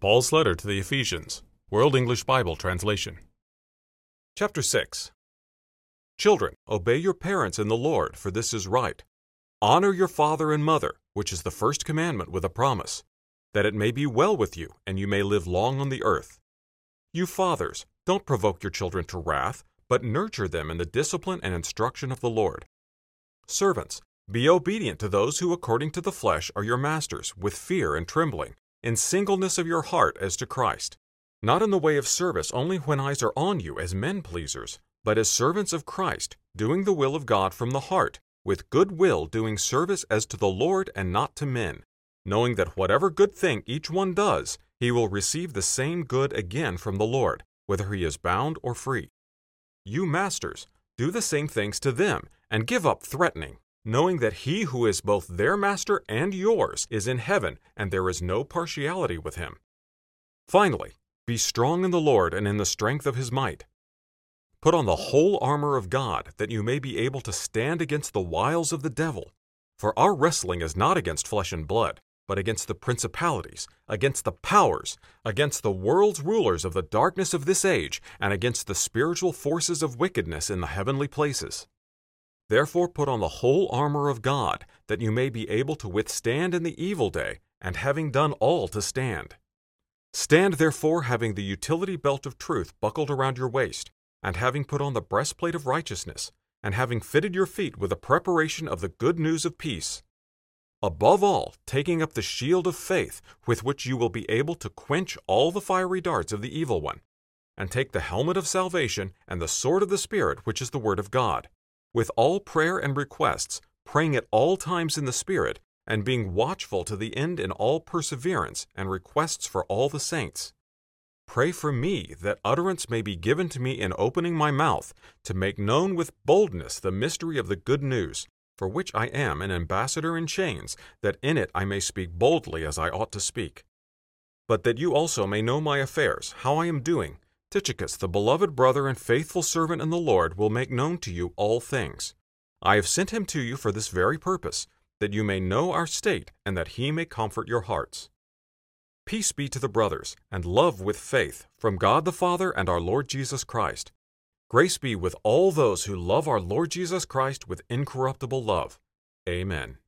Paul's Letter to the Ephesians, World English Bible Translation. Chapter 6 Children, obey your parents in the Lord, for this is right. Honor your father and mother, which is the first commandment with a promise, that it may be well with you and you may live long on the earth. You fathers, don't provoke your children to wrath, but nurture them in the discipline and instruction of the Lord. Servants, be obedient to those who according to the flesh are your masters, with fear and trembling in singleness of your heart as to Christ, not in the way of service only when eyes are on you as men pleasers, but as servants of Christ, doing the will of God from the heart, with good will doing service as to the Lord and not to men, knowing that whatever good thing each one does, he will receive the same good again from the Lord, whether he is bound or free. You masters, do the same things to them, and give up threatening knowing that he who is both their master and yours is in heaven, and there is no partiality with him. Finally, be strong in the Lord and in the strength of his might. Put on the whole armor of God, that you may be able to stand against the wiles of the devil. For our wrestling is not against flesh and blood, but against the principalities, against the powers, against the world's rulers of the darkness of this age, and against the spiritual forces of wickedness in the heavenly places. Therefore put on the whole armor of God, that you may be able to withstand in the evil day, and having done all to stand. Stand therefore having the utility belt of truth buckled around your waist, and having put on the breastplate of righteousness, and having fitted your feet with the preparation of the good news of peace. Above all, taking up the shield of faith, with which you will be able to quench all the fiery darts of the evil one, and take the helmet of salvation and the sword of the Spirit, which is the Word of God with all prayer and requests, praying at all times in the Spirit, and being watchful to the end in all perseverance and requests for all the saints. Pray for me that utterance may be given to me in opening my mouth, to make known with boldness the mystery of the good news, for which I am an ambassador in chains, that in it I may speak boldly as I ought to speak. But that you also may know my affairs, how I am doing, Tychicus, the beloved brother and faithful servant in the Lord, will make known to you all things. I have sent him to you for this very purpose, that you may know our state, and that he may comfort your hearts. Peace be to the brothers, and love with faith, from God the Father and our Lord Jesus Christ. Grace be with all those who love our Lord Jesus Christ with incorruptible love. Amen.